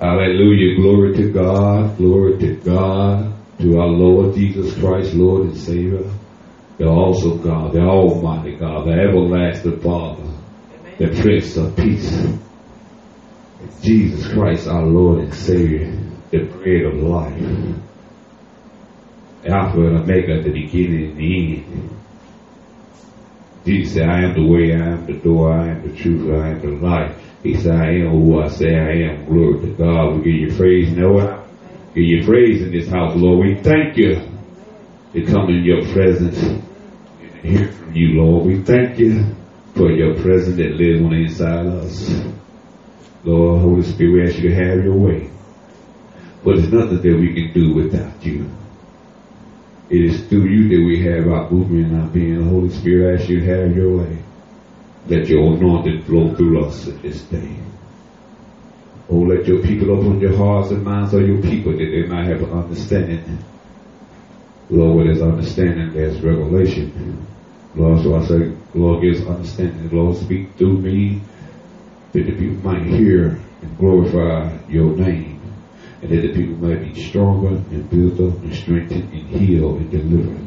Hallelujah. Glory to God. Glory to God. To our Lord Jesus Christ, Lord and Savior. The awesome God, the Almighty God, the everlasting Father, the Prince of Peace. Jesus Christ, our Lord and Savior, the bread of life. Alpha and Omega, the beginning and the end. Jesus said, I am the way, I am the door, I am the truth, I am the life. He said, I am who I say I am. Glory to God. We give you praise, Noah. Give you praise in this house, Lord. We thank you to come in your presence and hear from you, Lord. We thank you for your presence that lives on the inside of us. Lord, Holy Spirit, we ask you to have your way. But there's nothing that we can do without you. It is through you that we have our movement and our being. Holy Spirit, I ask you to have your way. Let your anointing flow through us this day. Oh, let your people open your hearts and minds of your people that they might have understanding. Lord, where there's understanding, there's revelation. Lord, so I say, Lord, give us understanding. Lord, speak through me that the people might hear and glorify your name. And that the people might be stronger and built up and strengthened and healed and delivered.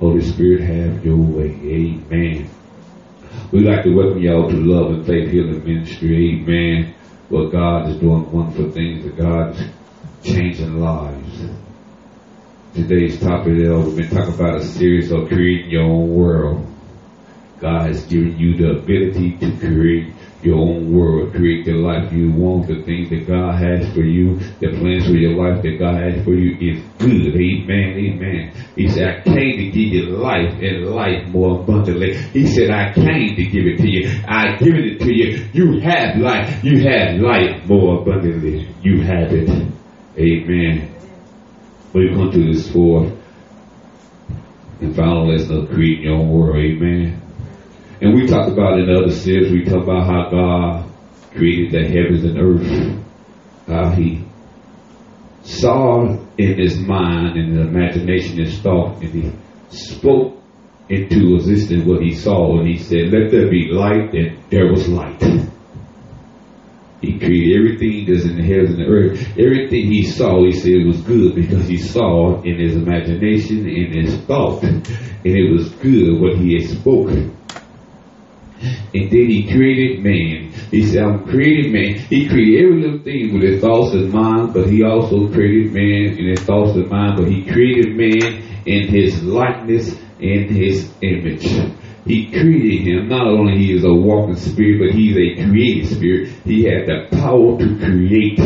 Holy Spirit, have your way. Amen. We'd like to welcome y'all to Love and Faith Healing Ministry. Amen. Well, God is doing wonderful things. That God is changing lives. Today's topic, is we've been talking about a series of creating your own world. God has given you the ability to create your own world, create the life you want, the things that God has for you, the plans for your life that God has for you is good. Amen, amen. He said, I came to give you life and life more abundantly. He said, I came to give it to you. I given it to you. You have life. You have life more abundantly. You have it. Amen. We're going to this fourth and final lesson of creating your own world. Amen. And we talked about in other series, we talked about how God created the heavens and earth, how he saw in his mind and his imagination his thought, and he spoke into existence what he saw, and he said, let there be light, and there was light. He created everything that's in the heavens and the earth. Everything he saw, he said was good because he saw in his imagination, in his thought, and it was good what he had spoken. And then he created man. He said, I'm creating man. He created every little thing with his thoughts and mind, but he also created man in his thoughts and mind, but he created man in his likeness, in his image. He created him. Not only he is a walking spirit, but he's a creative spirit. He had the power to create.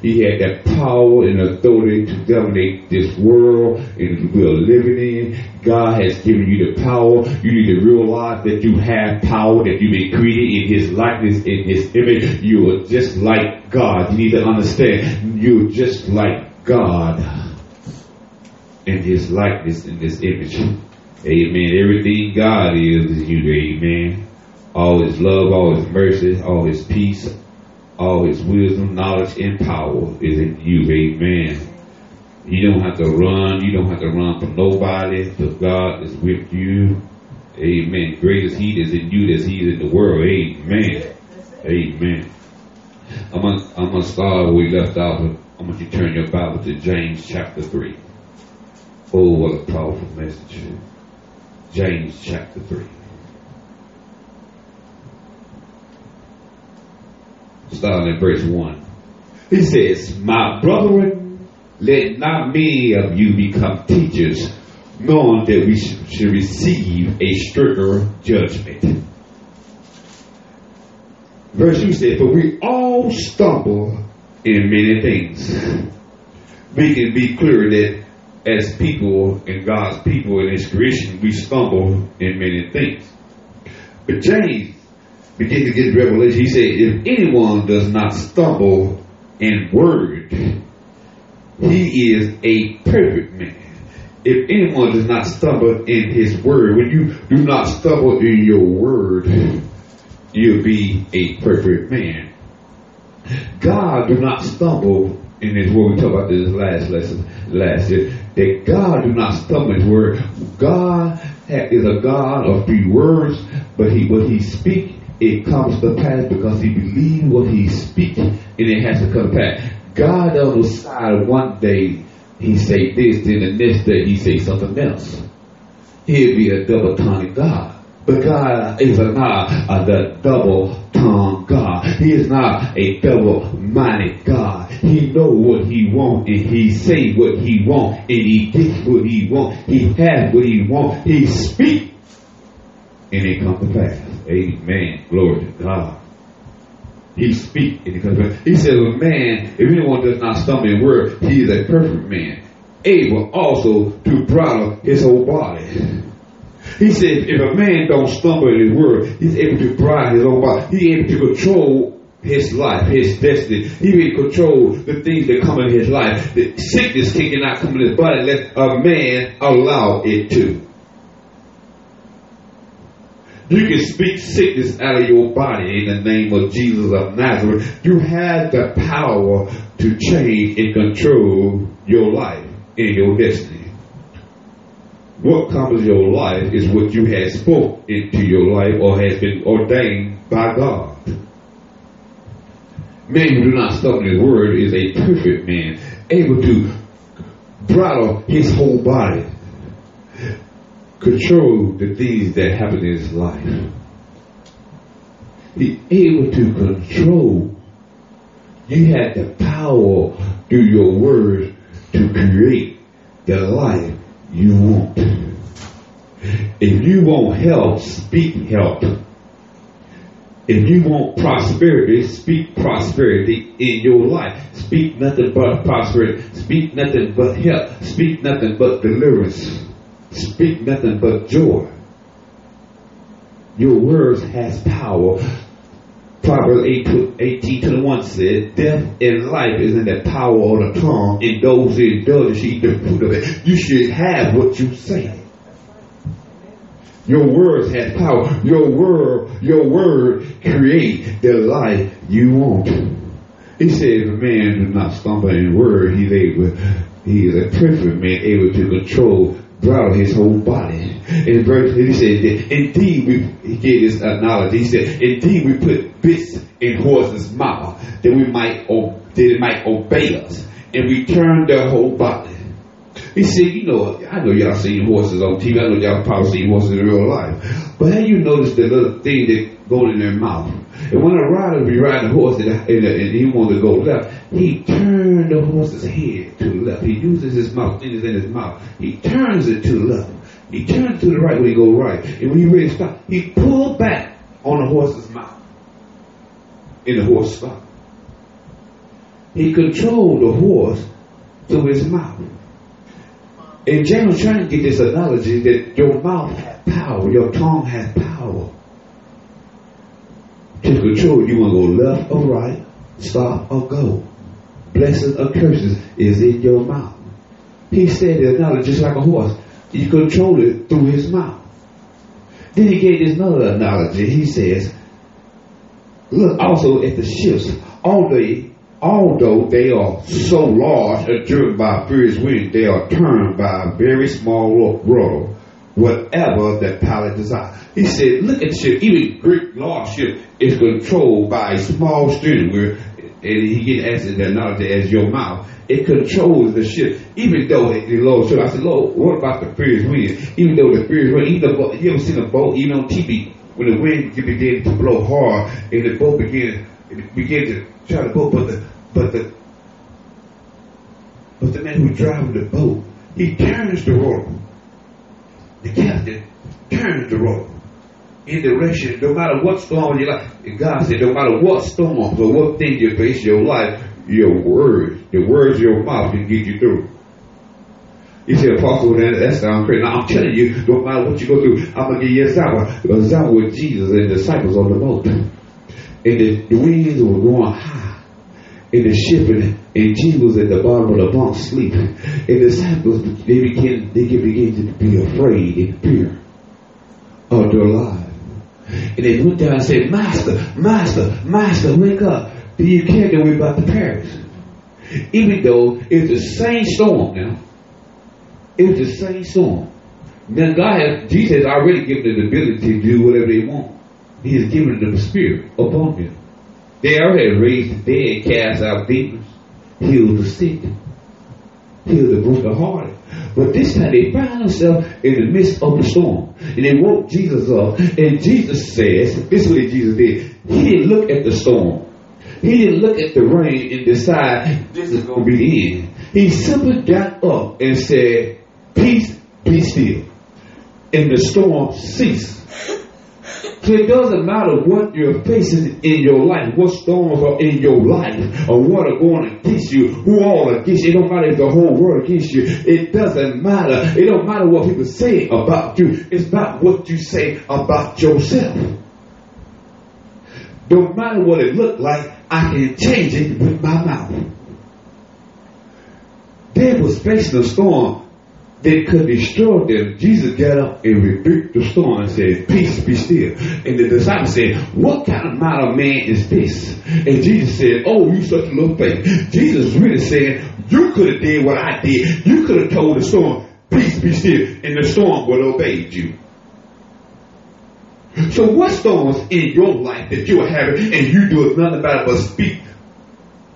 He had that power and authority to dominate this world and we're living in. God has given you the power. You need to realize that you have power, that you've been created in His likeness, in His image. You are just like God. You need to understand you're just like God in His likeness, in His image. Amen. Everything God is, is you. Amen. All His love, all His mercy, all His peace, all His wisdom, knowledge, and power is in you. Amen. You don't have to run. You don't have to run from nobody. Because God is with you. Amen. Great is He that's in you as He is in the world. Amen. Amen. I'm gonna, I'm gonna start where we left off. I want you to turn your Bible to James chapter three. Oh, what a powerful message. James chapter 3. Starting at verse 1. He says, My brethren, let not many of you become teachers, knowing that we should receive a stricter judgment. Verse 2 says, For we all stumble in many things. We can be clear that as people and God's people in His creation, we stumble in many things. But James began to get revelation. He said, if anyone does not stumble in word, he is a perfect man. If anyone does not stumble in his word, when you do not stumble in your word, you'll be a perfect man. God do not stumble in his word. We talked about this last lesson last year. That God do not stumble his word. God is a God of three words, but he what he speak, it comes to pass because he believes what he speak, and it has to come to pass. God the side one day he say this, then the next day he say something else. He'll be a double tongued God. But God is not a double tongued God. He is not a double minded God. He know what he want and he say what he want and he get what he want. He have what he want. He speak and it come to pass. Amen. Glory to God. He speak and it comes to pass. He says, a man, if anyone does not stumble in word, he is a perfect man, able also to bridle his whole body. He said, if a man don't stumble in his word, he's able to bridle his own body. He's able to control his life, his destiny. He will control the things that come in his life. The sickness cannot come in his body unless a man allow it to. You can speak sickness out of your body in the name of Jesus of Nazareth. You have the power to change and control your life and your destiny. What comes in your life is what you have spoke into your life or has been ordained by God. Man who do not stumble in his word is a perfect man, able to bridle his whole body, control the things that happen in his life. He's able to control. You have the power through your words to create the life you want. If you want help, speak help. If you want prosperity, speak prosperity in your life. Speak nothing but prosperity. Speak nothing but health. Speak nothing but deliverance. Speak nothing but joy. Your words has power. Proverbs 18 21 said, Death and life is in the power of the tongue, and those who indulge it. You should have what you say. Your words have power. Your word, your word create the life you want. He said, if a man do not stumble in word, he's able, he is a perfect man, able to control brought his whole body. In verse, he said, indeed, we, he gave this analogy. He said, indeed, we put bits in horses' mouth that we might, that it might obey us, and we turn their whole body. He said, you know, I know y'all seen horses on TV. I know y'all probably seen horses in real life. But have you noticed the little thing that goes in their mouth? And when a rider be riding a horse and, and, and he wanted to go left, he turned the horse's head to the left. He uses his mouth, things in his mouth. He turns it to the left. He turns to the right when he go right. And when he to stop, he pull back on the horse's mouth. And the horse stop. He controlled the horse through his mouth. And James trying to get this analogy that your mouth has power, your tongue has power to control. You want to go left or right, stop or go. Blessings or curses is in your mouth. He said the analogy just like a horse. You control it through his mouth. Then he gave this another analogy. He says, look also at the ships. Although, although they are so large and driven by furious wind, they are turned by a very small rudder, whatever the pilot desires. He said, look at the ship. Even great large ship is controlled by a small steering wheel. And he gets asked that analogy as your mouth. It controls the ship, even though it, the Lord ship. I said, Lord, what about the furious wind? Even though the furious wind, even you ever seen a boat, even on TV, when the wind begin to blow hard and the boat begin begin to try to boat, but the but the but the man who driving the boat, he turns the rope. The captain turns the rope in direction, no matter what storm you like. And God said, no matter what storms or what things you face in your life, your words, the words of your mouth can get you through. He said, Apostle, that, that sounds crazy. Now, I'm telling you, no matter what you go through, I'm going to give you a example. An example with Jesus and disciples on the boat. And the, the winds were going high in the ship, and, and Jesus at the bottom of the bunk sleeping. And the disciples, they begin they began to be afraid and fear oh, of their lives. And they went down and said, Master, Master, Master, wake up. Do you care that we're about to perish? Even though it's the same storm now. It's the same storm. Now God has, Jesus has already given them the ability to do whatever they want. He has given them the spirit upon them. They already raised the dead, cast out demons. healed the sick, healed the brokenhearted. But this time they found themselves in the midst of the storm. And they woke Jesus up. And Jesus says, this is what Jesus did. He didn't look at the storm. He didn't look at the rain and decide this is going to be the end. He simply got up and said, Peace, be still. And the storm ceased. So it doesn't matter what you're facing in your life, what storms are in your life, or what are going against you, who all against you. It don't matter if the whole world against you. It doesn't matter. It don't matter what people say about you. It's about what you say about yourself. Don't matter what it looked like, I can change it with my mouth. They was facing a storm that could destroy them. Jesus got up and rebuked the storm and said, Peace be still. And the disciples said, What kind of mighty man is this? And Jesus said, Oh, you such a little faith. Jesus really said, You could have did what I did. You could have told the storm, Peace be still, and the storm would have obeyed you. So what storms in your life that you are having and you do nothing about it but speak?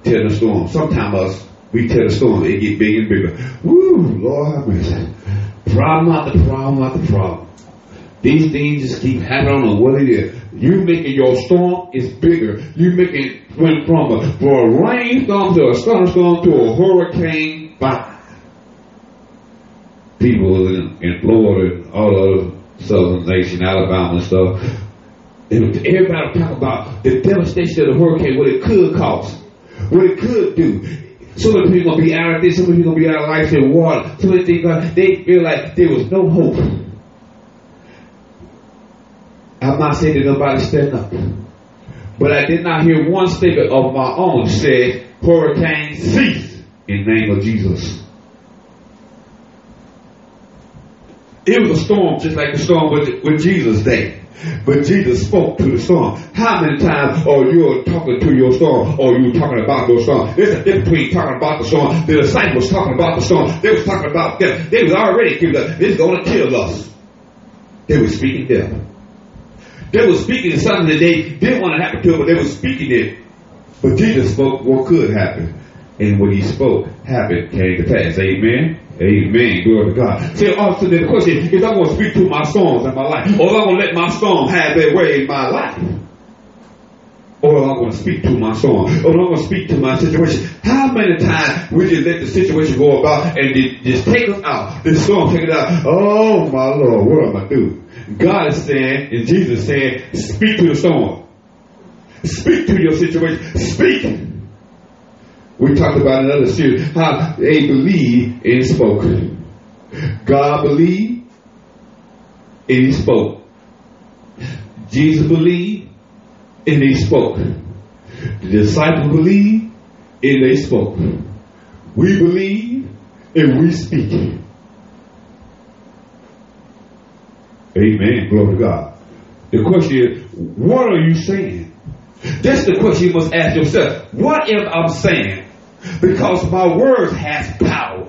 Tell the storm. Sometimes us we tell the storm, it get bigger and bigger. Woo, Lord have mercy. Problem after problem after problem. These things just keep happening. Know what it is. You making your storm is bigger. You making went from a, from a rainstorm to a thunderstorm to a hurricane. Bye. People in, in Florida and all other southern nation, Alabama and stuff. Everybody talk about the devastation of the hurricane, what it could cause, what it could do. Some of the people gonna be out of this, some of people gonna be out of life in water. Some of the things they feel like there was no hope. I'm not saying that nobody stand up. But I did not hear one statement of my own said, hurricane cease in the name of Jesus. It was a storm just like the storm with, with Jesus' day. But Jesus spoke to the storm. How many times are you talking to your storm or you talking about your storm? There's a difference between talking about the storm. The disciples talking about the storm. They was talking about death. They was already giving us, it's going to kill us. They were speaking death. They were speaking something that they didn't want to happen to but they were speaking it. But Jesus spoke what could happen. And what he spoke happened, came to pass. Amen. Amen. Glory to God. See, also the question is, I'm going to speak to my storms in my life, or I'm going to let my storm have their way in my life? Or I'm going to speak to my storm? Or I'm going to speak to my situation? How many times we just let the situation go about and just take us out? The storm take it out. Oh my Lord, what am I do? God is saying, and Jesus saying, speak to the storm. Speak to your situation. Speak. We talked about another series how they believed and spoke. God believed and he spoke. Jesus believed and he spoke. The disciples believed and they spoke. We believe and we speak. Amen. Glory to God. The question is, what are you saying? That's the question you must ask yourself. What am I saying? Because my words has power.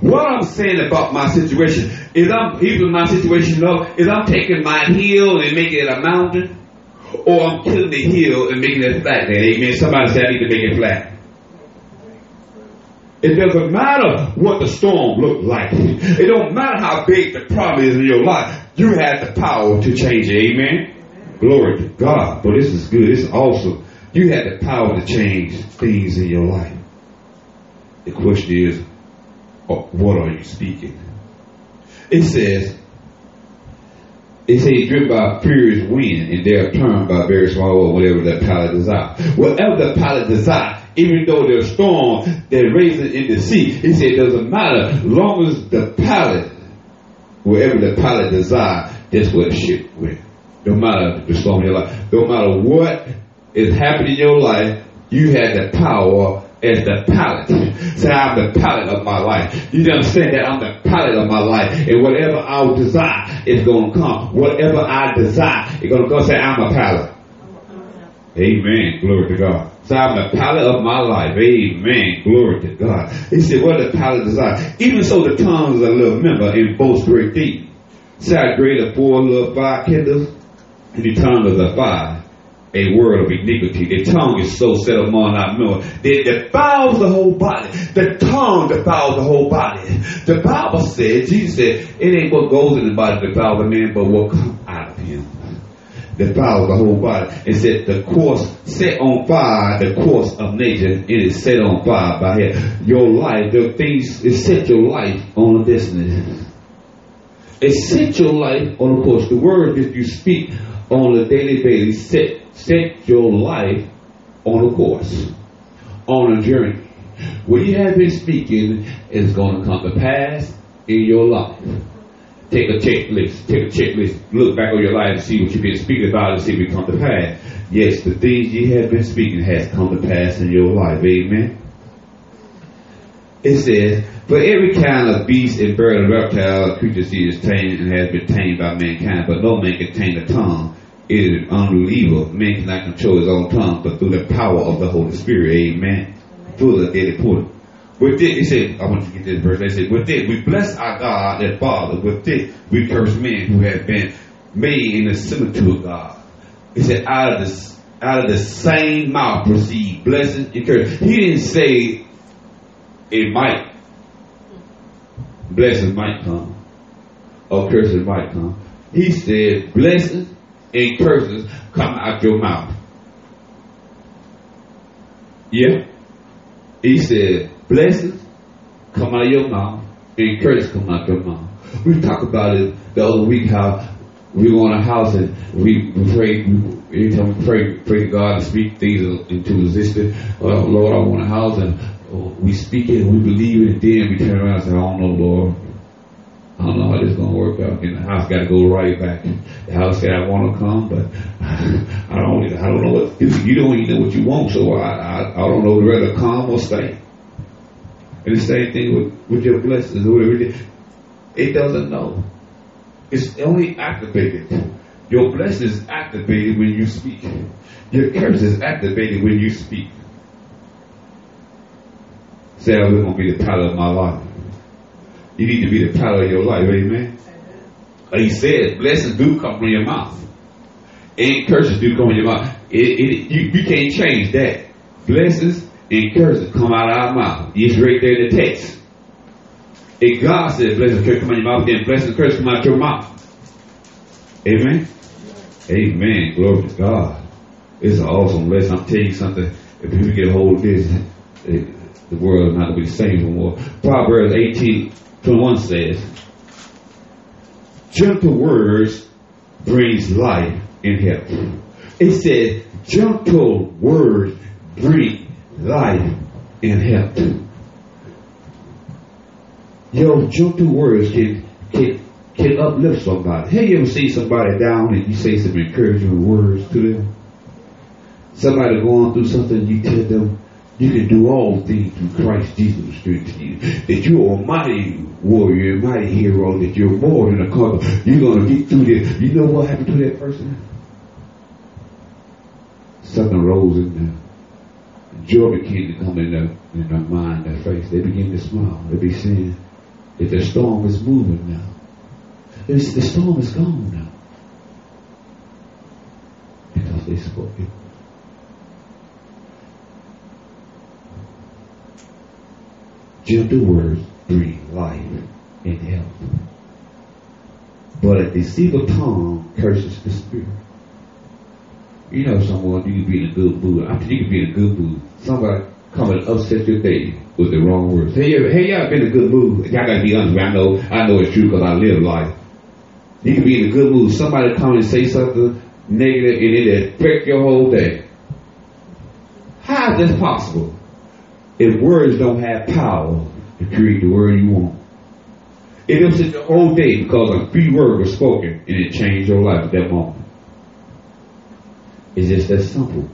What I'm saying about my situation is I'm keeping my situation up, is I'm taking my hill and making it a mountain, or I'm killing the hill and making it flat. Amen. Somebody said I need to make it flat. It doesn't matter what the storm looked like. It don't matter how big the problem is in your life. You have the power to change it. Amen. Glory to God. But this is good. This is awesome. You have the power to change things in your life. The question is, uh, what are you speaking? It says, it says driven by furious wind and they are turned by very small or whatever the pilot desire. Whatever the pilot desire, even though there's storm that raises it in the sea, he said it doesn't matter, long as the pilot, wherever the pilot desire, that's where the ship went. No matter the storm in your life, no matter what is happening in your life, you have the power as the pilot. Say, I'm the pilot of my life. You understand that I'm the pilot of my life. And whatever I desire is going to come. Whatever I desire is going to come. Say, I'm a pilot. Amen. Glory to God. So I'm the pilot of my life. Amen. Glory to God. He said, what the pilot desire? Even so the tongue is a little member in both great deep. Say I created four little fire kindles and the tongue is a fire a world of iniquity. The tongue is so set among our mouth it defiles the whole body. The tongue defiles the whole body. The Bible said, Jesus said, it ain't what goes in the body that defiles the man, but what comes out of him. Defiles the whole body. It said the course set on fire, the course of nature, it is set on fire by hell. Your life, the things, it set your life on a destiny. It set your life on a course. The words that you speak on a daily basis set set your life on a course, on a journey. What you have been speaking is going to come to pass in your life. Take a checklist. Take a checklist. Look back on your life and see what you've been speaking about and see if it come to pass. Yes, the things you have been speaking has come to pass in your life. Amen. It says, For every kind of beast and bird and reptile, and creature is tamed and has been tamed by mankind, but no man can tame the tongue it is unbelievable. Man cannot control his own tongue, but through the power of the Holy Spirit. Amen. Through the daily portal. With this, he said, I want you to get this verse. They said, with this, we bless our God and Father. With this, we curse men who have been made in the similitude of God. He said, out of the, out of the same mouth proceed blessings and curses. He didn't say it might. Blessings might come. Or curses might come. He said blessings and curses come out your mouth. Yeah. He said, blessings come out your mouth and curses come out your mouth. We talked about it the other week how we go in a house and we, pray, every time we pray, pray to God to speak things into existence. Oh, Lord, I want a house and oh, we speak it we believe it and then we turn around and say, I don't know, Lord. I don't know how this is gonna work out. And the house got to go right back. The house said I want to come, but I don't. I don't know what you don't even know what you want. So I, I, I don't know whether to come or stay. And the same thing with, with your blessings or whatever it. It doesn't know. It's only activated. Your blessing is activated when you speak. Your curse is activated when you speak. Say, oh, I was going to be the pilot of my life. You need to be the pilot of your life, amen. He said, blessings do come from your mouth. And curses do come from your mouth. It, it, you, you can't change that. Blessings and curses come out of our mouth. It's right there in the text. If God said blessings come out of your mouth, then blessings and curses come out of your mouth. Amen. Amen. Glory to God. It's an awesome lesson. I'm telling you something. If people get a hold of this, it, the world is not going to be the same anymore. Proverbs 18 21 says, gentle words brings life and health. It says, gentle words bring life and health. Your gentle words can, can, can uplift somebody. Have you ever seen somebody down and you say some encouraging words to them? Somebody going through something, you tell them, you can do all things through Christ Jesus strengthens you. That you're a mighty warrior, a mighty hero, that you're more than a conqueror. You're going to get through this. You know what happened to that person? Something rose in them. Joy began to come in their, in their mind, their face. They begin to smile. They be saying that the storm is moving now. It's, the storm is gone now. Because they spoke it. Gentle words bring life and health. But a deceitful tongue curses the spirit. You know someone, you can be in a good mood. I mean, you can be in a good mood. Somebody come and upset your day with the wrong words. Hey, hey, y'all been in a good mood. Y'all gotta be honest. I know, I know it's true because I live life. You can be in a good mood. Somebody come and say something negative and it affect your whole day. How is this possible? If words don't have power to create the word you want. It upset the whole day because a few words were spoken and it changed your life at that moment. It's just that simple.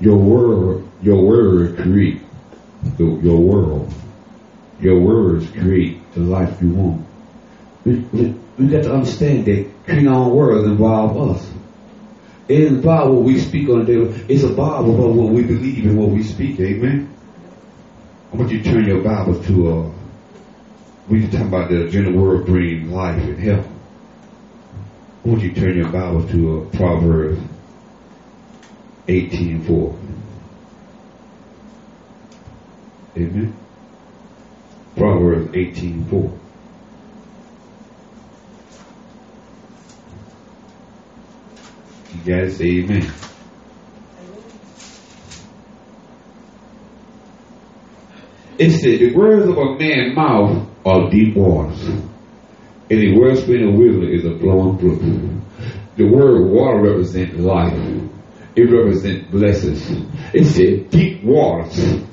Your word, your word create the, your world. Your words create the life you want. We, we, we got to understand that creating our world involve us. It involves what we speak on a daily. It's about what we believe and what we speak. Amen. I want you to turn your Bible to uh, we talking about the general word bringing life and health. I want you to turn your Bible to uh, Proverbs 18.4. Amen. Proverbs 18.4. You gotta say amen. It said, the words of a man's mouth are deep waters, and the wellspring of wisdom is a flowing brook. The word water represents life. It represents blessings. It said deep waters.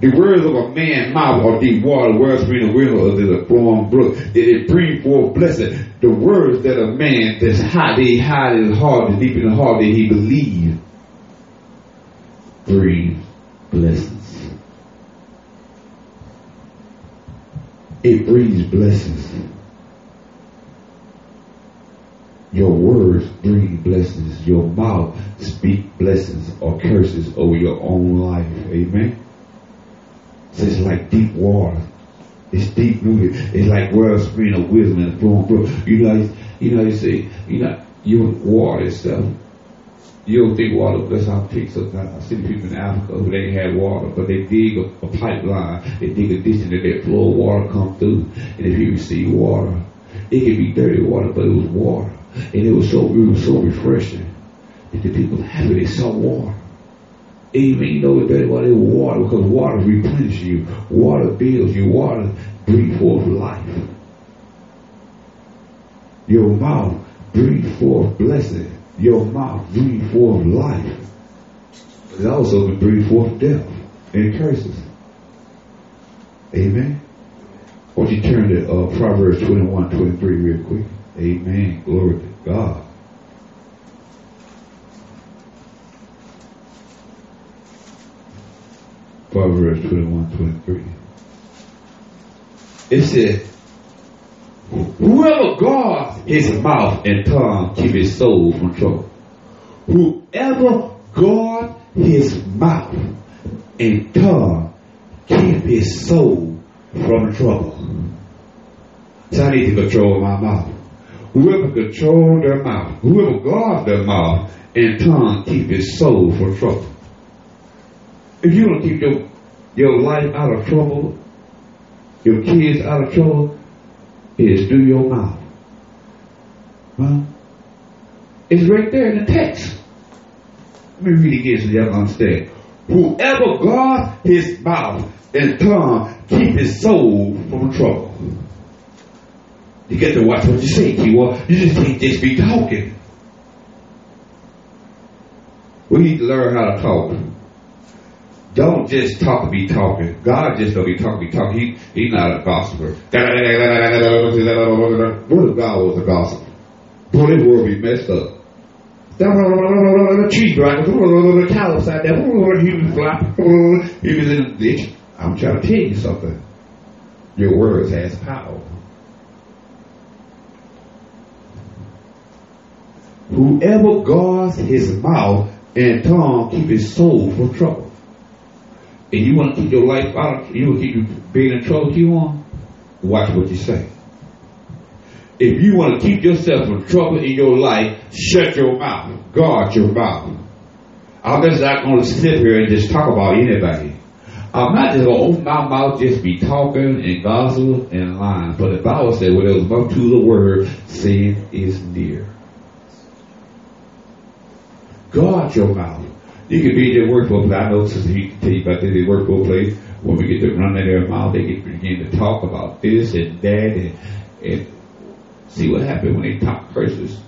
The words of a man's mouth are deep water, wellspring of wisdom is a flowing brook. It, it brings forth blessing. The words that a man that's hot, they hide in his heart, deep in the heart that he believes, bring blessings. It brings blessings. Your words bring blessings. Your mouth speak blessings or curses over your own life. Amen. It's like deep water. It's deep rooted. It's like wellspring of wisdom and flowing brook. You know, you know, you say, you know, you water stuff. Um, you don't think water bless our pigs sometimes. Uh, I see people in Africa who they had water, but they dig a, a pipeline, they dig a ditch and let that flow of water come through. And if you receive water, it can be dirty water, but it was water. And it was so it was so refreshing that the people happy they saw water. You know dirty water, water because water replenishes you. Water builds you. Water brings forth life. Your mouth brings forth blessing your mouth bring forth life. It also can bring forth death and curses. Amen. Won't you turn to uh, Proverbs 21, 23 real quick? Amen. Glory to God. Proverbs 21, 23. It said, Whoever guards his mouth and tongue keep his soul from trouble. Whoever guards his mouth and tongue keep his soul from trouble. So I need to control my mouth. Whoever controls their mouth, whoever guards their mouth and tongue keep his soul from trouble. If you don't keep your, your life out of trouble, your kids out of trouble, is through your mouth. It's right there in the text. Let me read it again so y'all understand. Whoever guards his mouth and tongue keep his soul from trouble. You get to watch what you say, Kiwa. You just can't just be talking. We need to learn how to talk. Don't just talk to be talking. God just don't be talking, be talking. He, he's not a gossiper. What if God was a gossip? Boy, this world be messed up. Tree right? The cow upside down. He was fly. He was in the ditch. I'm trying to tell you something. Your words has power. Whoever guards his mouth and tongue keep his soul from trouble. And you want to keep your life out of, you want to keep you being in trouble, you want, watch what you say. If you want to keep yourself from trouble in your life, shut your mouth. Guard your mouth. I'm just not going to sit here and just talk about anybody. I'm not just going to open my mouth, just be talking and gossip and lying. But the Bible said, well, there was to the word, sin is near. Guard your mouth. You could be in your workplace. I know Sister he can tell you about this. They workplace when we get to running their mouth, they get begin to talk about this and that and, and see what happened when they talk curses.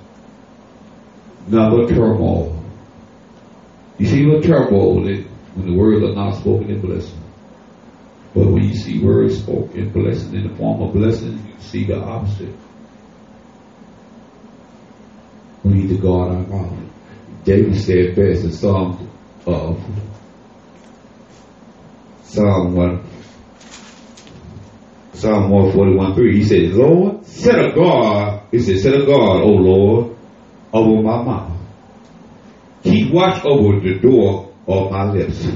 Another turmoil. You see what turmoil is when the words are not spoken in blessing. But when you see words spoken in blessing in the form of blessing, you see the opposite. We need to guard our mouth. David said best in Psalm uh, Psalm one Psalm 141 3. He said, Lord, set a guard. He said, set a guard, O Lord, over my mouth. Keep watch over the door of my lips.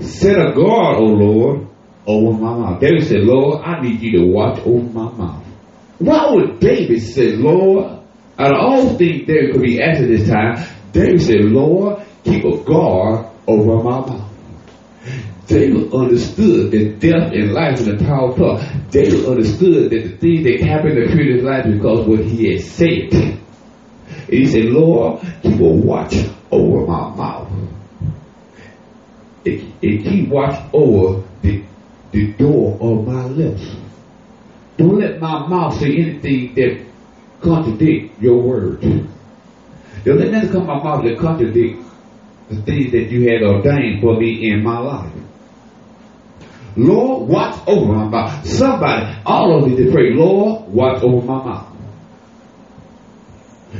Set a guard, O Lord, over my mouth. David said, Lord, I need you to watch over my mouth. Why would David say, Lord, Out of all things David could be asked this time, David said, Lord, keep a guard over my mouth. David understood that death and life and the power of God. David understood that the things that happened in his life because what he had said. And he said, Lord, keep a watch over my mouth. And, and keep watch over the, the door of my lips. Don't let my mouth say anything that contradict your word. Don't let nothing come out my mouth that contradict the things that you had ordained for me in my life. Lord, watch over my mouth. Somebody, all of you to pray, Lord, watch over my mouth.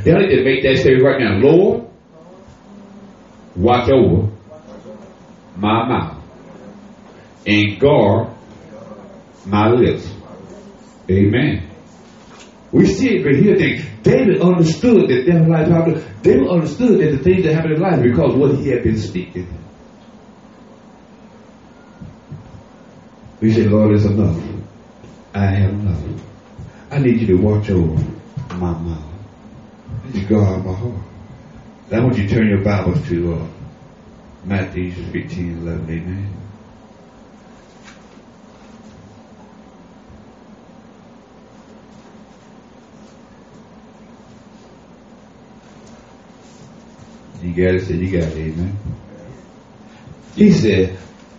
Y'all need to make that statement right now. Lord, watch over my mouth and guard my lips. Amen. We see it right here. That David understood that death life happened. David understood that the things that happened in life because what he had been speaking. We say, Lord, it's enough. I have enough. I need you to watch over my mouth. I need you to guard my heart. I want you to turn your Bibles to uh, Matthew 15, 11, amen. You said you got it, amen. He said,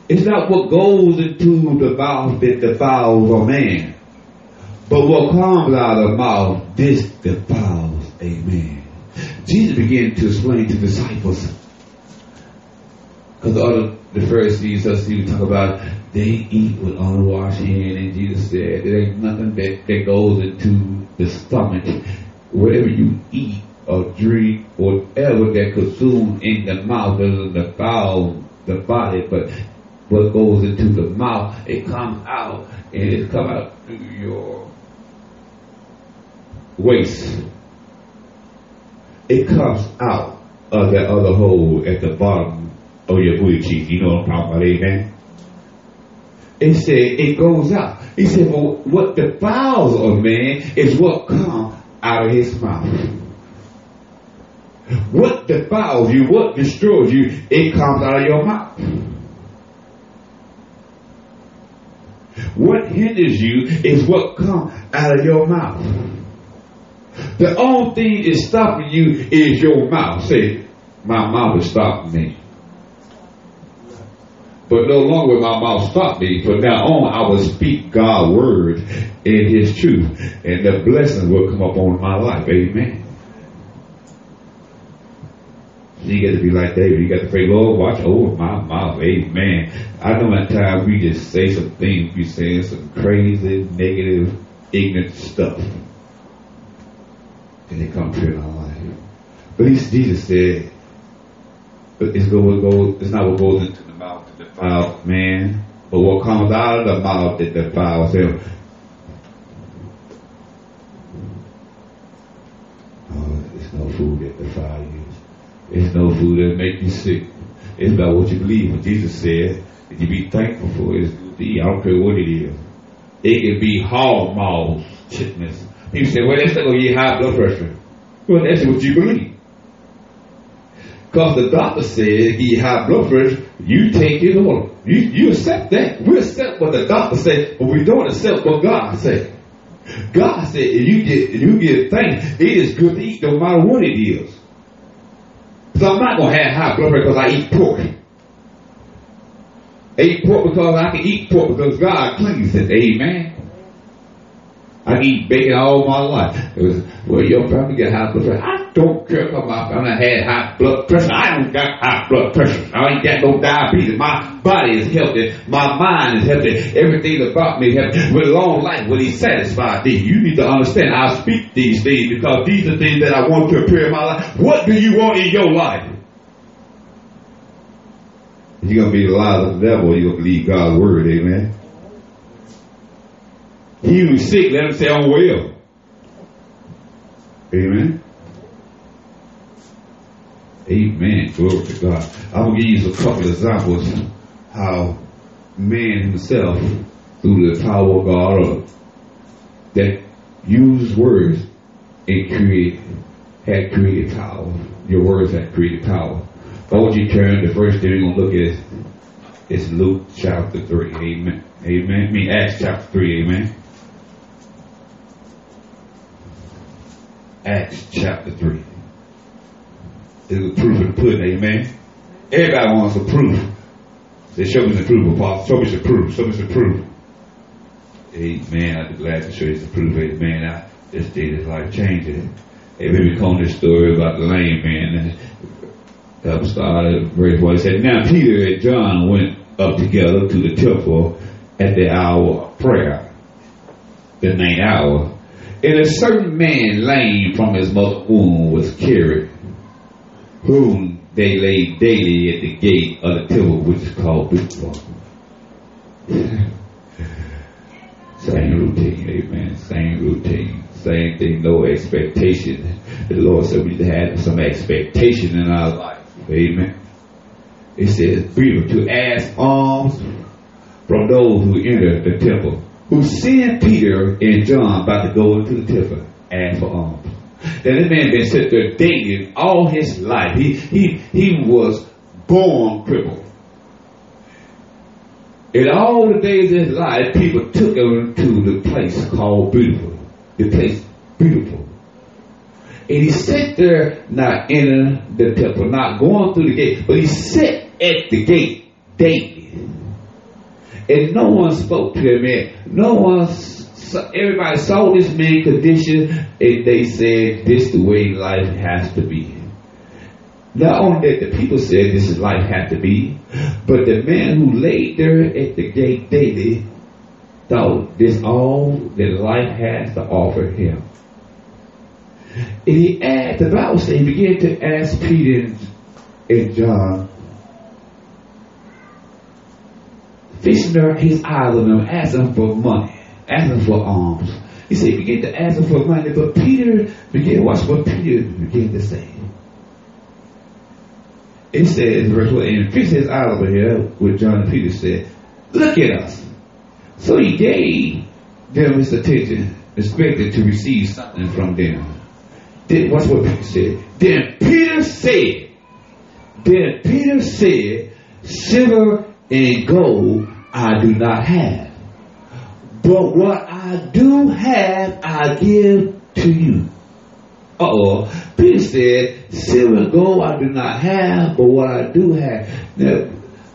it's not what goes into the mouth that defiles a man, but what comes out of the mouth, this defiles a man. Jesus began to explain to disciples, because the other the Pharisees, us see talk about they eat with unwashed hands, and Jesus said there ain't nothing that, that goes into the stomach. Whatever you eat or drink, whatever that consumes in the mouth and doesn't defile the body, but what goes into the mouth, it comes out and it comes out through your waist. It comes out of that other hole at the bottom of your booty cheek. You know what I'm talking about, amen? It said it goes out. He said, well, what defiles a man is what comes out of his mouth. What defiles you, what destroys you, it comes out of your mouth. What hinders you is what comes out of your mouth. The only thing is stopping you is your mouth. Say, my mouth is stopping me. But no longer will my mouth stop me. From now on, I will speak God's word in His truth, and the blessing will come upon my life. Amen. You got to be like David. You got to pray, Lord, watch over my mouth. Amen. I know at times we just say some things, we saying some crazy, negative, ignorant stuff. And it comes true in our life. But Jesus said, but it's, go, go, it's not what goes into the mouth that defiles man, but what comes out of the mouth that defiles him. Oh, it's no food that defiles. It's no food that make you sick. It's about what you believe. What Jesus said, and you be thankful for it. It's good to eat. I don't care what it is. It can be hog maws, sickness. People say, well, that's not going to get high blood pressure. Well, that's what you believe. Because the doctor said give you high blood pressure, you take it on. You, you accept that. We accept what the doctor said, but we don't accept what God said. God said if you get if you get thanks, it is good to eat no matter what it is. So I'm not to have high blood pressure because I eat pork. I eat pork because I can eat pork because God cleans it. Amen. I eat bacon all my life. It was, well, your family get high blood pressure. I don't care if my family had high blood pressure. I don't got high blood pressure. I ain't got no diabetes. My body is healthy. My mind is healthy. Everything about me is healthy. With a long life, will he satisfy thee? You need to understand, I speak these things because these are things that I want to appear in my life. What do you want in your life? You're going to be the lie of the devil, you're going to believe God's word, amen. He who's sick, let him say, I'm well. Amen. Amen. Glory to God. Going to give you a couple examples how man himself, through the power of God, that use words and create had created power. Your words had created power. I want you turn the first thing we're to look at is Luke chapter 3. Amen. Amen. I mean, Acts chapter 3. Amen. Acts chapter 3. There's a proof of the pudding. Amen. Everybody wants a proof. They show me the proof, Apostle. Show me the proof. Show me the proof. Amen. I'd be glad to show you the proof. Amen. I, this day is life changing. Hey, maybe come this story about the lame man. Up started verse one. It said, Now Peter and John went up together to the temple at the hour of prayer, the ninth hour. And a certain man lame from his mother's womb was carried, whom they laid daily at the gate of the temple, which is called Beautiful. Same routine, amen. Same routine. Same thing, no expectation. The Lord said we had some expectation in our life. Amen. It says, Peter to ask alms from those who enter the temple, who sent Peter and John about to go into the temple, ask for alms. Now this man been sitting there dating all his life. He he he was born crippled. In all the days of his life, people took him to the place called Beautiful. The place Beautiful. And he sat there, not entering the temple, not going through the gate, but he sat at the gate daily. And no one spoke to him. Man. no one, everybody saw this man condition, and they said, this the way life has to be. Not only that the people said this is life had to be, but the man who laid there at the gate daily thought this all that life has to offer him. And he asked, the Bible says, he began to ask Peter and John, fixing their, his eyes on them, asking for money, asking for alms. He said, he began to ask them for money, but Peter began, watch what Peter began to say. It says, verse 1, and fixed his eyes over here, what John and Peter said, Look at us. So he gave them his attention, expected to receive something from them. Then watch what Peter said. Then Peter said, then Peter said, silver and gold I do not have. But what I do have, I give to you. Uh oh. Peter said, Silver and gold I do not have, but what I do have. Now,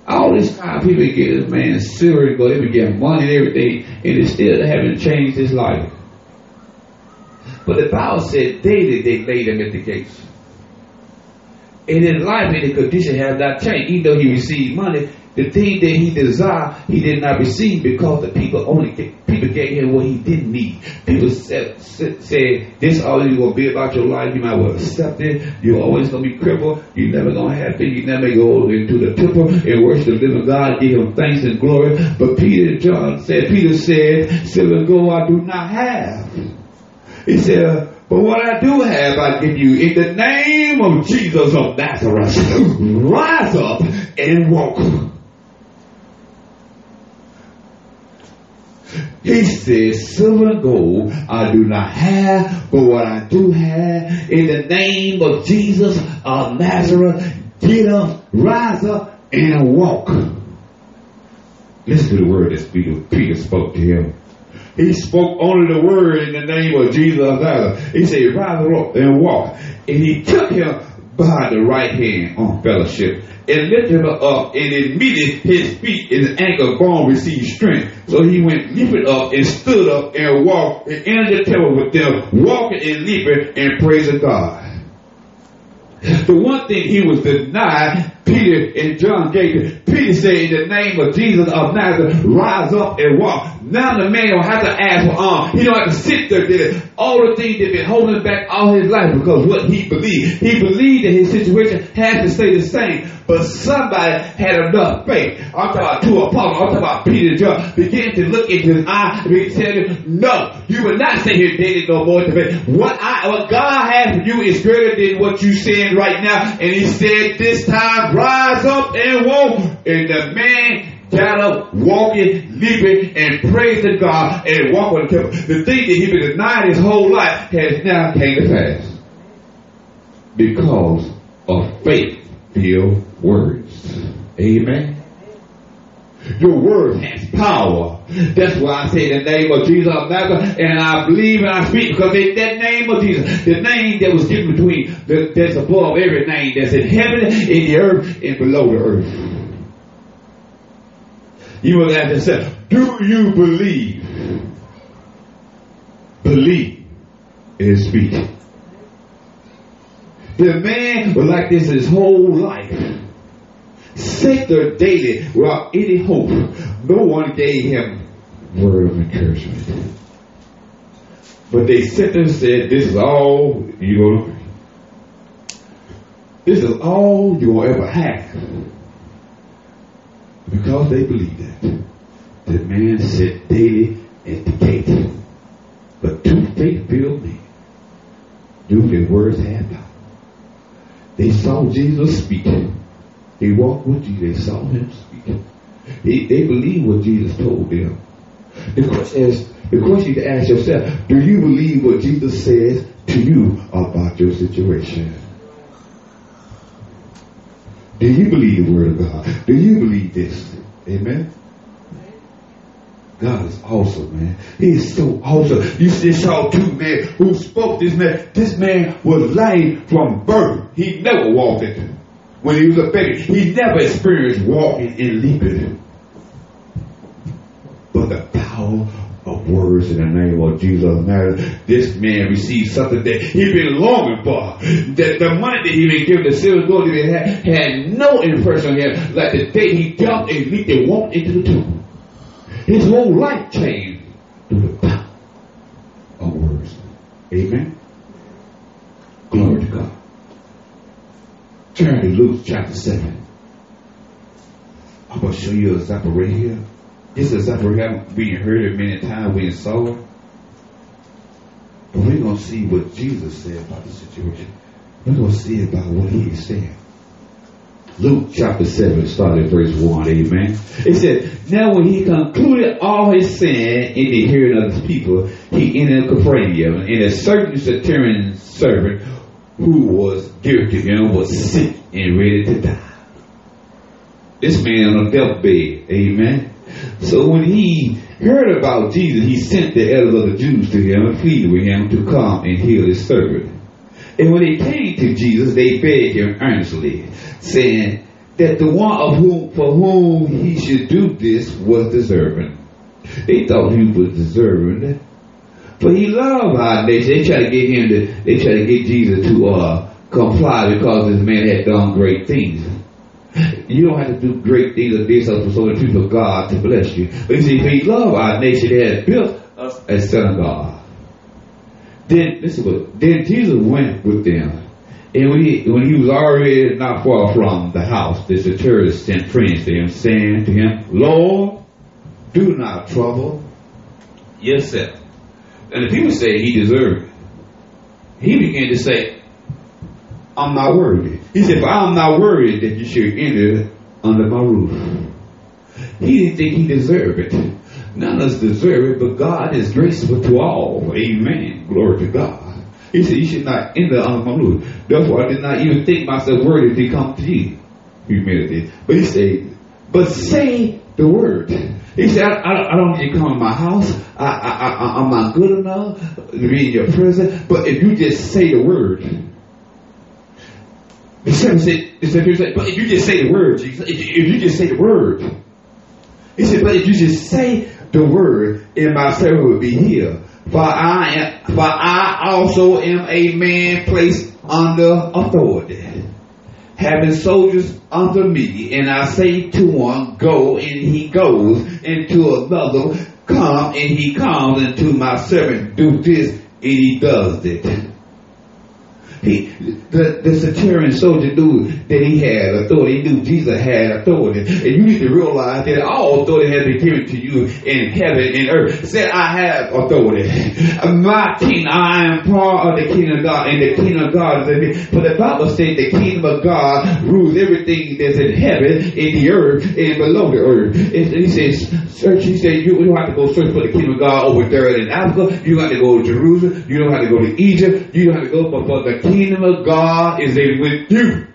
all this time people get this man silver and gold, they be money and everything, and it still haven't changed his life. But the Bible said daily they laid him at the gates. And in life, in the condition have not changed. Even though he received money, the thing that he desired, he did not receive because the people only people gave him what he didn't need. People said, said, this all you gonna be about your life. You might well accept it. You're always gonna be crippled. You're never gonna have it. You never go into the temple and worship the living God, give him thanks and glory. But Peter John said, Peter said, silver gold I do not have. He said, but what I do have, I give you in the name of Jesus of Nazareth. Rise up and walk. He says, silver and gold I do not have, but what I do have, in the name of Jesus of Nazareth, get up, rise up, and walk. Listen to the word that Peter, Peter spoke to him. He spoke only the word in the name of Jesus of Nazareth. He said, rise up and walk. And he took him by the right hand on fellowship and lifted him up, and immediately his feet and his ankle bone received strength. So he went leaping up and stood up and walked and entered the temple with them, walking and leaping and praising God. The one thing he was denied, Peter and John gave. Peter said, in the name of Jesus of Nazareth, rise up and walk. Now the man don't have to ask for arm. He don't have to sit there there. All the things that been holding back all his life because what he believed. He believed that his situation had to stay the same. But somebody had enough faith. I'm talking about two apostles. I'm talking about Peter and John. Begin to look into his eye and to tell him, no, you will not stay here dating no more. What I, what God has for you is greater than what you're saying right now. And he said, this time rise up and walk. And the man got up, walking, leaping, and praising God and walking the thing that he been denied his whole life has now came to pass. because of faith-filled words. Amen. Your word has power. That's why I say the name of Jesus of Nazareth, and I believe and I speak because it's that name of Jesus, the name that was given between, the, that's above every name that's in heaven, in the earth, and below the earth. You will to say, do you believe? Believe and speak. The man was like this his whole life. There daily without any hope. No one gave him word of encouragement. But they sent and said, This is all you're going This is all you'll ever have. Because they believed that, the man sat daily at the gate. But two faith-filled men knew their words had power. They saw Jesus speaking. They walked with Jesus. They saw him speaking. They, they believed what Jesus told them. The question is, the question you to ask yourself, do you believe what Jesus says to you about your situation? Do you believe the word of God? Do you believe this? Amen. God is awesome, man. He is so awesome. You see, saw two men who spoke this man. This man was lame from birth. He never walked it. When he was a baby, he never experienced walking and leaping. But the power of words in the name of Jesus Nazareth. This man received something that he'd been longing for. That the money that he been given, the silver gold that he had, had no impression on him. Like the day he jumped and leaped and walked into the tomb. His whole life changed through the power of words. Amen. Glory to God. Turn to Luke chapter 7. I'm going to show you a here. This example haven't been heard it many times. We saw it. But we're going to see what Jesus said about the situation. We're going to see about what he is saying. Luke chapter 7, starting verse 1. Amen. It said, Now when he concluded all his sin in the hearing of his people, he entered Capernaum, and a certain centurion servant who was dear to him was sick and ready to die. This man on a deathbed. Amen. So when he heard about Jesus, he sent the elders of the Jews to him and pleaded with him to come and heal his servant. And when they came to Jesus, they begged him earnestly, saying that the one of whom for whom he should do this was deserving. They thought he was deserving, but he loved our nation. They tried to get him to, they tried to get Jesus to uh, comply because this man had done great things. You don't have to do great things or this for so many people God to bless you. But you see, if he loved our nation, he had built us a synagogue. Then listen, what then Jesus went with them. And when he, when he was already not far from the house, the centurion sent friends to him, saying to him, Lord, do not trouble yourself. And the people say he deserved it. He began to say, I'm not worthy. He said, but I'm not worried that you should enter under my roof. He didn't think he deserved it. None of us deserve it, but God is graceful to all. Amen. Glory to God. He said, You should not enter under my roof. Therefore, I did not even think myself worthy to come to you. Humility. But he said, But say the word. He said, I, I, I don't need you to come to my house. I, I, am not good enough to be in your presence. But if you just say the word, the servant said, but if you just say the word, Jesus, if you just say the word, he said, but if you just say the word, and my servant will be healed. For I am, for I also am a man placed under authority, having soldiers under me, and I say to one, go, and he goes, and to another, come, and he comes, and to my servant, do this, and he does it. He, the, the centurion soldier knew that he had authority. He knew Jesus had authority. And you need to realize that all authority has been given to you in heaven and earth. Say, I have authority. My king, I am part of the kingdom of God, and the kingdom of God is in me. For the Bible says the kingdom of God rules everything that's in heaven, in the earth, and below the earth. And he says, search, he said, you have to go search for the kingdom of God over there in Africa. You don't have to go to Jerusalem. You don't have to go to Egypt. You don't have to go for, for the kingdom of God is with you.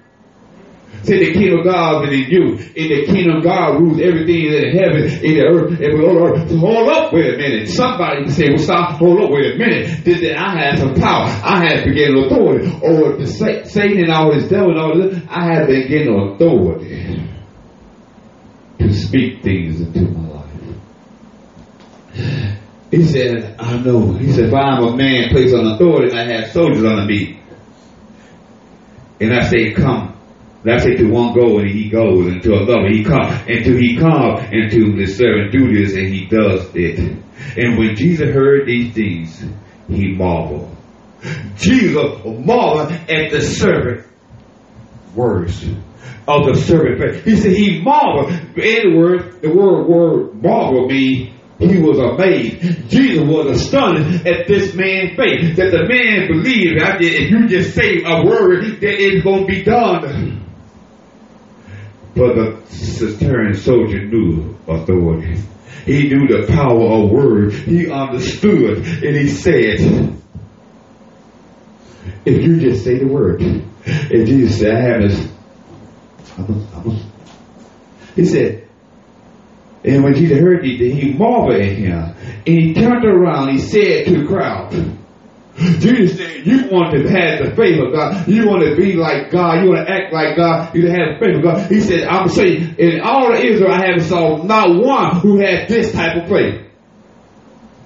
Say the kingdom of God is in you. In the kingdom of God rules everything in heaven, in the earth, and below the earth. So hold up, wait a minute. Somebody say, well, stop, hold up, wait a minute. Did that I have some power. I have been getting authority over the Satan and all this devil and all this. I have been getting authority to speak things into my life. He said, I know. He said, if I'm a man placed on authority and I have soldiers under me, and I say, come. And I say to one go and he goes, and to another he comes, and to he comes, and to the servant do this, and he does it. And when Jesus heard these things, he marveled. Jesus marveled at the servant words of the servant. He said he marveled. In the word, the word word marvel means he was amazed. Jesus was astonished at this man's faith. That the man believed that if you just say a word, that it's going to be done. But the Centurion soldier knew authority. He knew the power of words. He understood and he said, if you just say the word, and Jesus said, I have this, I'm a, I'm a, he said, and when Jesus heard it, he marveled at him. And he turned around, and he said to the crowd, Jesus said, you want to have the faith of God. You want to be like God. You want to act like God. You have the faith of God. He said, I'm saying, in all of Israel, I haven't saw not one who had this type of faith.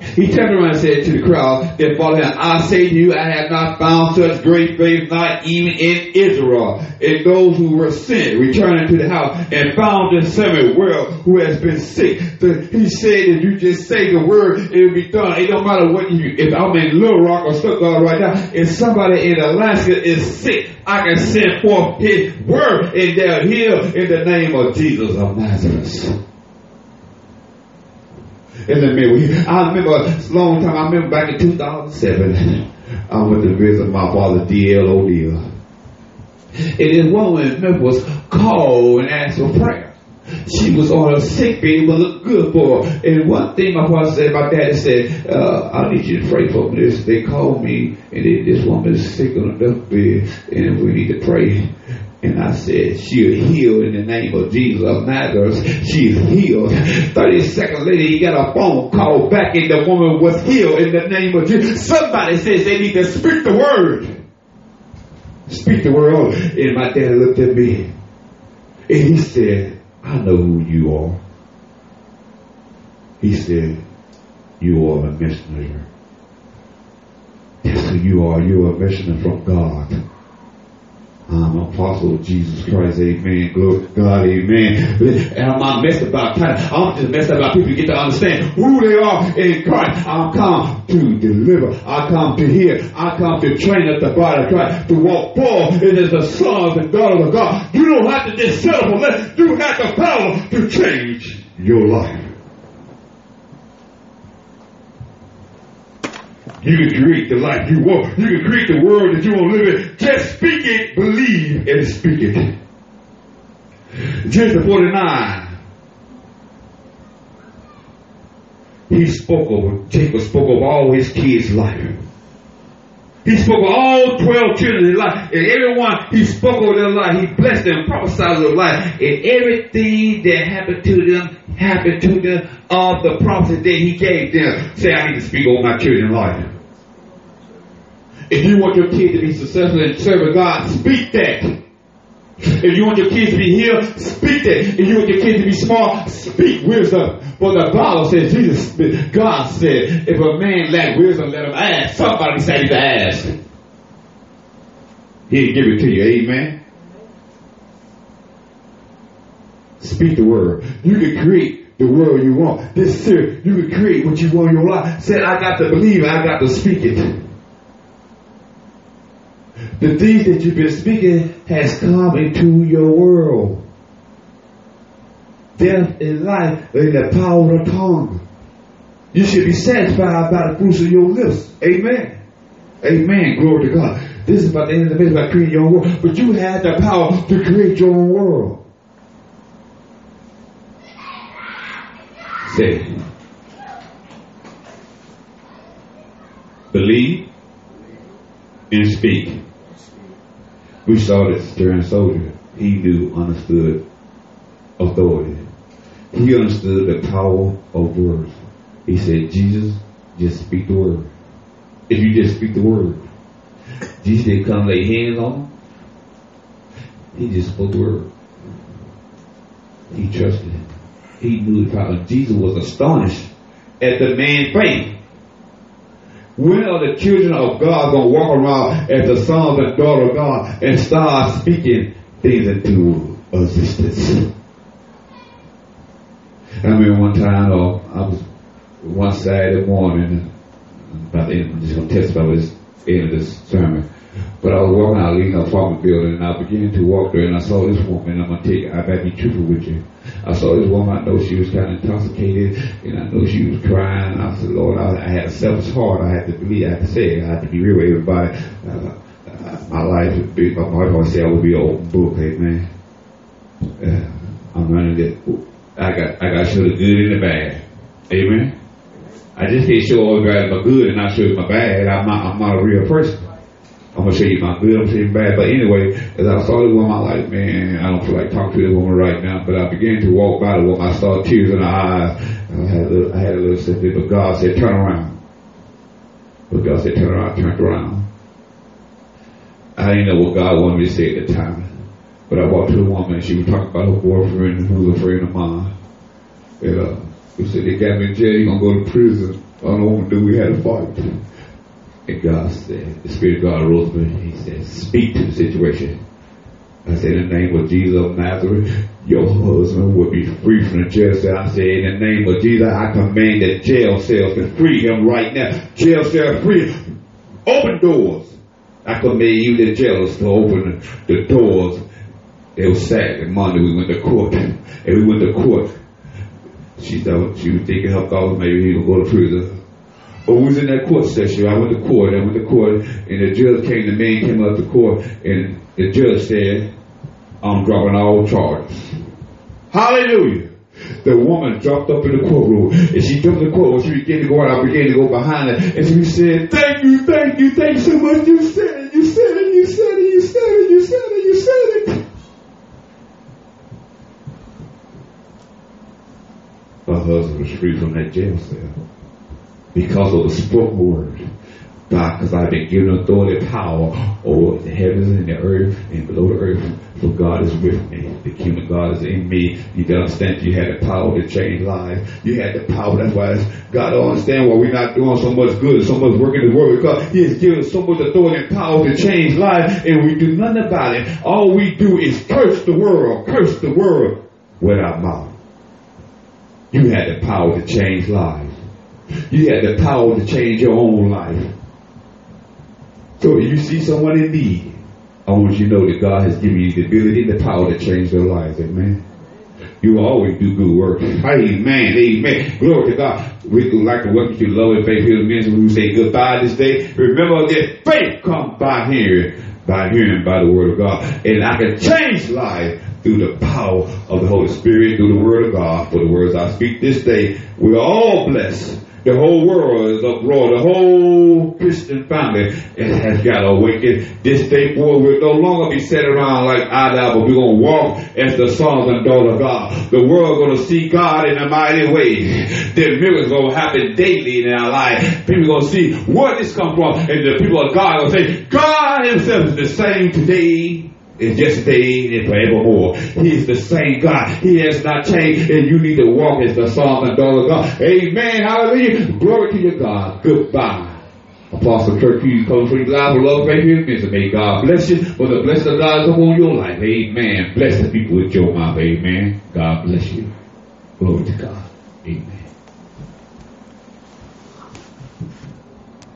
He turned around and said to the crowd that followed him, I say to you, I have not found such great faith, not even in Israel. And those who were sent, returning to the house, and found the servant well who has been sick. So he said, if you just say the word, it will be done. It don't matter what you, if I'm in Little Rock or Stuttgart right now, if somebody in Alaska is sick, I can send forth his word and they'll heal in the name of Jesus of Nazareth in the middle. I remember a long time, I remember back in 2007, I went to visit my father, D.L. O'Neill. And this woman in Memphis called and asked for prayer. She was on a sick bed, but looked good for her. And one thing my father said, my daddy said, uh, I need you to pray for. This, they called me, and they, this woman is sick on the bed, and we need to pray. And I said, she'll heal in the name of Jesus of Nazareth. She's healed. 30 seconds later, he got a phone call back and the woman was healed in the name of Jesus. Somebody says they need to speak the word. Speak the word. And my dad looked at me and he said, I know who you are. He said, you are a messenger. That's who you are. You're a messenger from God. I'm apostle of Jesus Christ, amen. Glory to God, amen. And I'm not messed about time. I'm just messed about people get to understand who they are in Christ. I come to deliver. I come to heal. I come to train up the body of Christ to walk forward and as the sons and daughters of God. You don't have to just settle for less. You have the power to change your life. You can create the life you want. You can create the world that you want to live in. Just speak it, believe, and speak it. Genesis 49. He spoke of, Jacob spoke of all his kids' life. He spoke of all 12 children in life. And everyone, he spoke of their life. He blessed them, prophesied their life. And everything that happened to them, happened to them of the prophecy that he gave them. Say, I need to speak over my children's life. If you want your kids to be successful in serving God, speak that. If you want your kids to be healed, speak that. If you want your kids to be smart, speak wisdom. But the Bible says, Jesus, God said, if a man lack wisdom, let him ask. Somebody say to ask. He'll give it to you. Amen. Speak the word. You can create the world you want. This serious. You can create what you want in your life. Said, I got to believe it. I got to speak it. The things that you've been speaking has come into your world. Death and life are in the power of the tongue. You should be satisfied by the fruits of your lips. Amen. Amen. Glory to God. This is about the end of the message about creating your own world. But you have the power to create your own world. Say, believe and speak. We saw this during soldier. He knew, understood authority. He understood the power of words. He said, Jesus, just speak the word. If you just speak the word. Jesus didn't come lay hands on him. He just spoke the word. He trusted him. He knew the power. Jesus was astonished at the man's faith. When are the children of God going to walk around as the sons and daughters of God and start speaking things into existence? I remember one time, uh, I was one Saturday morning, about the end, I'm just going to testify this end of this sermon. But I was walking out, leaving an apartment building, and I began to walk there, and I saw this woman. I'm gonna take, I gotta be truthful with you. I saw this woman. I know she was kind of intoxicated, and I know she was crying. I said, Lord, I, I had a selfish heart. I had to believe. I had to say it. I had to be real with everybody. Uh, uh, my life would be. My wife always say I would be an open book. Amen. Uh, I'm running it. I got, I got to show the good and the bad. Amen. I just can't show all the bad, my good, and not show my bad. I'm not, I'm not a real person. I'm gonna show you my good, I'm gonna show you bad. But anyway, as I saw this woman, I'm like, man, I don't feel like talking to this woman right now. But I began to walk by the woman. I saw tears in her eyes. I had a little, I had a little sympathy, but God said, turn around. But God said, turn around, turned around. I didn't know what God wanted me to say at the time. But I walked to the woman and she was talking about her boyfriend who was a friend of mine. And uh, he said, they got me in jail, you're gonna go to prison. I don't know what to do, we had a fight. And God said, the Spirit of God rose me. He said, speak to the situation. I said, in the name of Jesus of Nazareth, your husband will be free from the jail cell. I said, in the name of Jesus, I command the jail cells to free him right now. Jail cell free. Open doors. I command you, the jailers, to open the doors. It was Saturday, Monday, we went to court. And we went to court. She thought she was thinking her thoughts maybe he would go to prison. But we was in that court session. I went to court. I went to court, and the judge came. The man came up to court, and the judge said, "I'm dropping all charges." Hallelujah. The woman dropped up in the courtroom, and she jumped in the courtroom. She began to go out. I began to go behind her, and she said, "Thank you, thank you, thank you so much. You said it. You said it. You said it. You said it. You said it. You said it." Her husband was free from that jail cell because of the spoken word. God, because I've been given authority and power over the heavens and the earth and below the earth. For God is with me. The kingdom of God is in me. You can understand you had the power to change lives. You had the power. That's why God don't understand why we're not doing so much good, so much work in the world because He has given so much authority and power to change lives and we do nothing about it. All we do is curse the world, curse the world with our mouth. You had the power to change lives. You had the power to change your own life. So if you see someone in need, I want you to know that God has given you the ability and the power to change their lives. Amen. You always do good work. Amen. Amen. Glory to God. We would like to welcome you to Love and Faith Healing Ministry. We say goodbye this day. Remember that faith comes by hearing, by hearing by the word of God. And I can change life through the power of the Holy Spirit, through the word of God. For the words I speak this day, we're all blessed. The whole world is uproar. The whole Christian family has got awakened. This day forward, we'll no longer be sitting around like Adam, but we're going to walk as the sons and daughters of God. The world going to see God in a mighty way. The miracles going to happen daily in our life. People going to see where this come from, and the people of God will say, God Himself is the same today, is yesterday and forevermore. He is the same God. He has not changed, and you need to walk as the son and daughter of God. Amen. Hallelujah. Glory to your God. Goodbye. Apostle Kirk Hughes comes from live for love, faith, and. May God bless you. For the blessing of God upon your life. Amen. Bless the people with your mouth. Amen. God bless you. Glory to God. Amen.